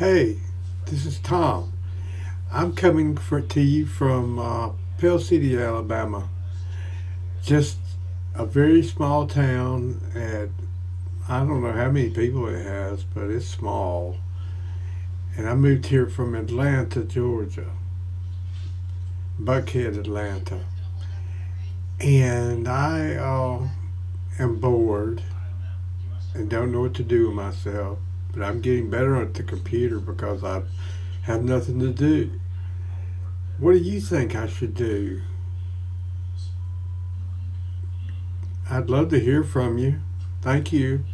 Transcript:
Hey, this is Tom. I'm coming for, to you from uh, Pell City, Alabama. Just a very small town, and I don't know how many people it has, but it's small. And I moved here from Atlanta, Georgia, Buckhead, Atlanta. And I uh, am bored and don't know what to do with myself. But I'm getting better at the computer because I have nothing to do. What do you think I should do? I'd love to hear from you. Thank you.